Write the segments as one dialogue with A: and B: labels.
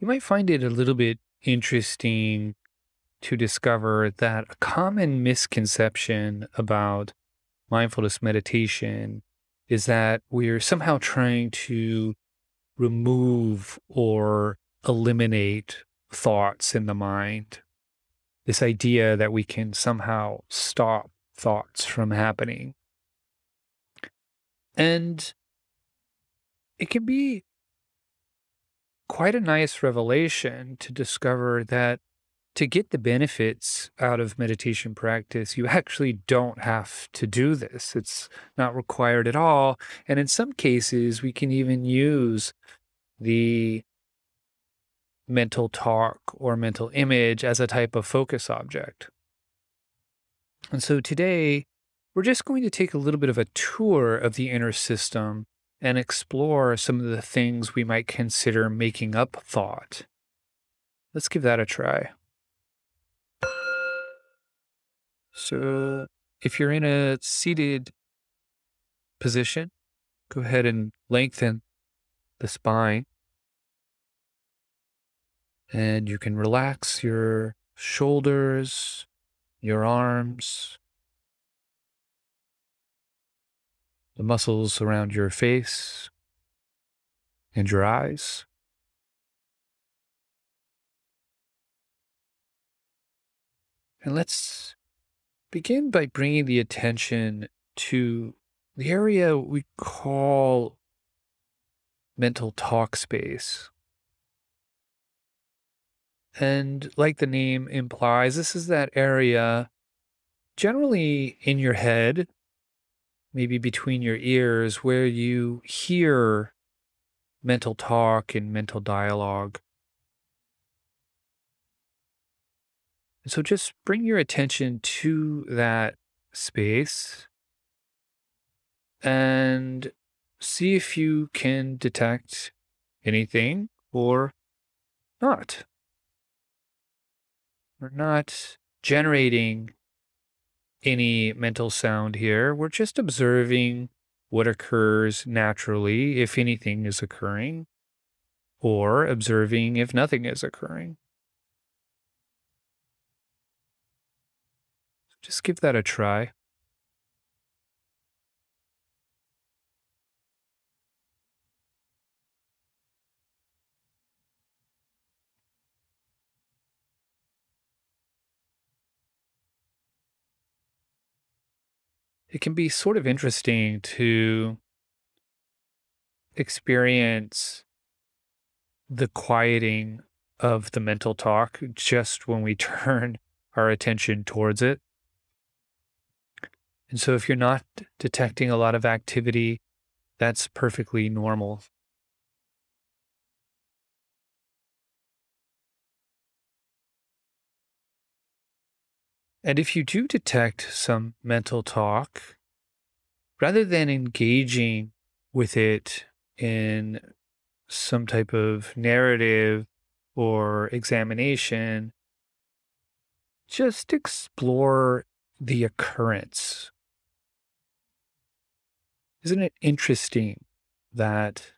A: You might find it a little bit interesting to discover that a common misconception about mindfulness meditation is that we're somehow trying to remove or eliminate thoughts in the mind. This idea that we can somehow stop thoughts from happening. And it can be quite a nice revelation to discover that to get the benefits out of meditation practice, you actually don't have to do this. It's not required at all. And in some cases, we can even use the mental talk or mental image as a type of focus object. And so today, we're just going to take a little bit of a tour of the inner system and explore some of the things we might consider making up thought. Let's give that a try. So if you're in a seated position, go ahead and lengthen the spine. And you can relax your shoulders, your arms, the muscles around your face and your eyes. And let's begin by bringing the attention to the area we call mental talk space. And like the name implies, this is that area generally in your head, maybe between your ears, where you hear mental talk and mental dialogue. So just bring your attention to that space and see if you can detect anything or not. We're not generating any mental sound here. We're just observing what occurs naturally if anything is occurring, or observing if nothing is occurring. Just give that a try. It can be sort of interesting to experience the quieting of the mental talk just when we turn our attention towards it. And so if you're not detecting a lot of activity, that's perfectly normal. And if you do detect some mental talk, rather than engaging with it in some type of narrative or examination, just explore the occurrence isn't it interesting that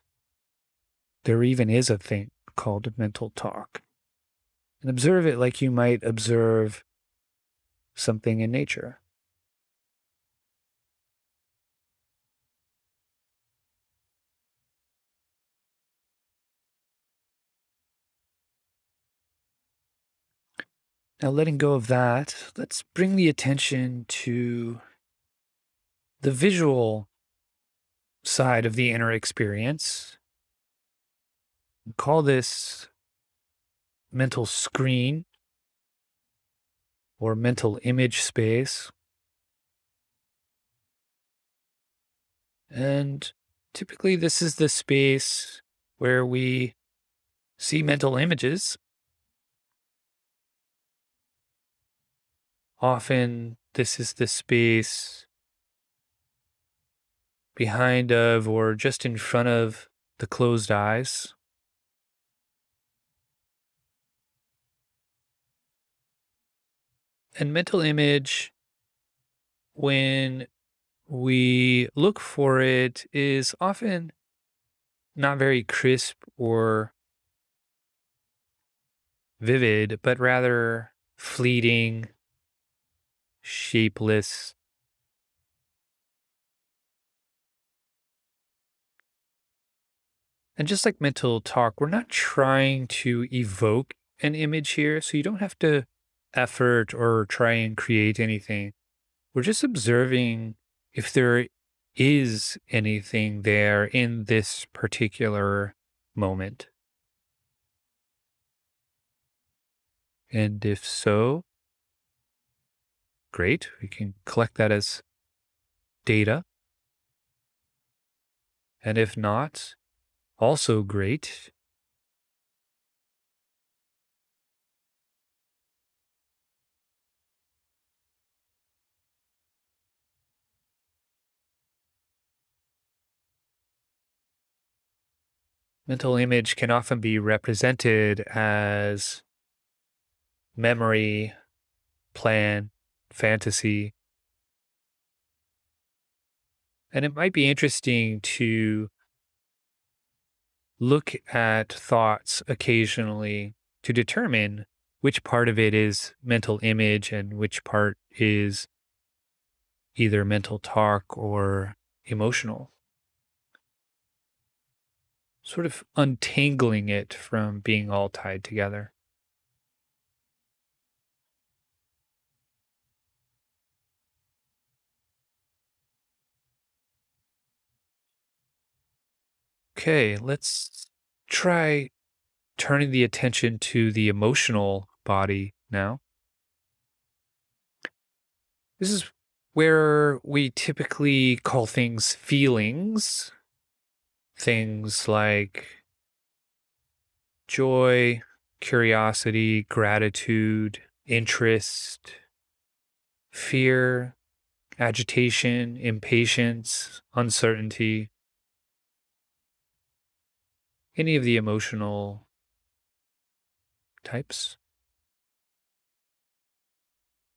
A: there even is a thing called mental talk? And observe it like you might observe something in nature. Now, letting go of that, let's bring the attention to the visual side of the inner experience. Call this mental screen or mental image space. And typically, this is the space where we see mental images. Often, this is the space behind of or just in front of the closed eyes. And mental image, when we look for it, is often not very crisp or vivid, but rather fleeting, shapeless. And just like mental talk, we're not trying to evoke an image here, so you don't have to effort or try and create anything. We're just observing if there is anything there in this particular moment. And if so, great. We can collect that as data. And if not, also great. Mental image can often be represented as memory, plan, fantasy. And it might be interesting to look at thoughts occasionally to determine which part of it is mental image and which part is either mental talk or emotional sort of untangling it from being all tied together. Okay, let's try turning the attention to the emotional body now. This is where we typically call things feelings things like joy, curiosity, gratitude, interest, fear, agitation, impatience, uncertainty, any of the emotional types.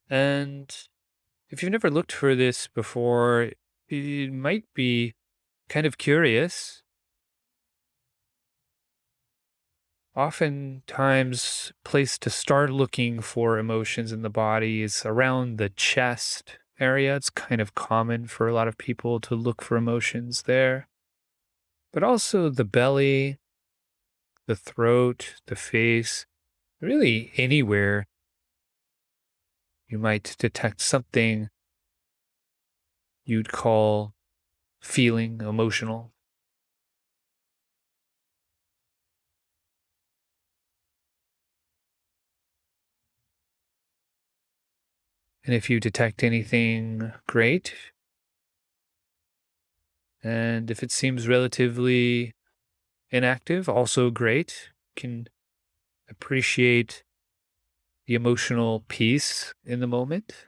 A: And if you've never looked for this before, it might be kind of curious oftentimes place to start looking for emotions in the body is around the chest area. It's kind of common for a lot of people to look for emotions there. But also the belly, the throat, the face, really anywhere you might detect something you'd call feeling emotional. And if you detect anything, great. And if it seems relatively inactive, also great. Can appreciate the emotional peace in the moment.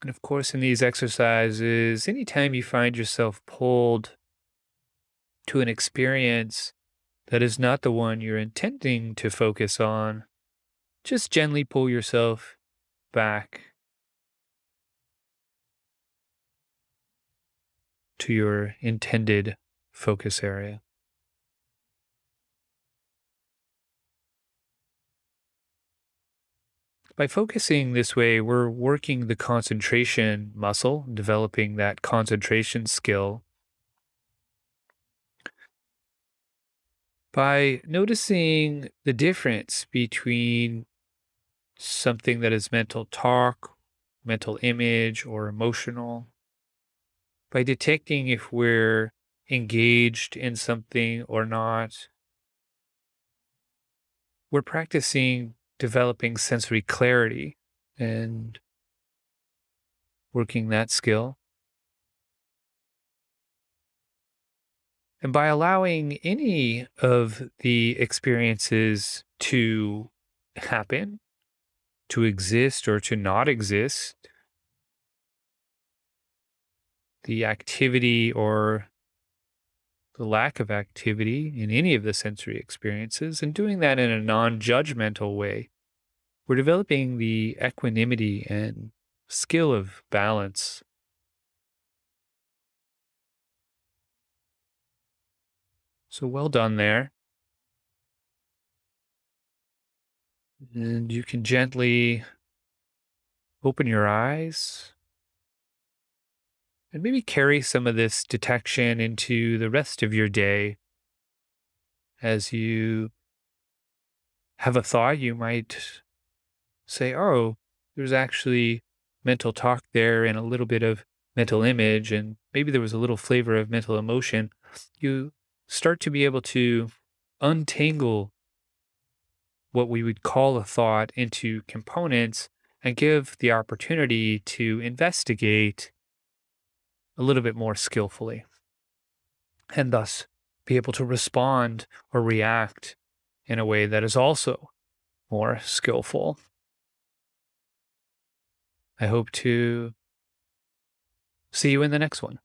A: And of course, in these exercises, anytime you find yourself pulled to an experience that is not the one you're intending to focus on, just gently pull yourself back to your intended focus area. By focusing this way, we're working the concentration muscle, developing that concentration skill by noticing the difference between something that is mental talk, mental image, or emotional, by detecting if we're engaged in something or not, we're practicing developing sensory clarity and working that skill. And by allowing any of the experiences to happen, to exist or to not exist, the activity or the lack of activity in any of the sensory experiences, and doing that in a non judgmental way, we're developing the equanimity and skill of balance So well done there. And you can gently open your eyes and maybe carry some of this detection into the rest of your day. As you have a thought, you might say, Oh, there's actually mental talk there and a little bit of mental image, and maybe there was a little flavor of mental emotion. You start to be able to untangle what we would call a thought into components and give the opportunity to investigate a little bit more skillfully and thus be able to respond or react in a way that is also more skillful. I hope to see you in the next one.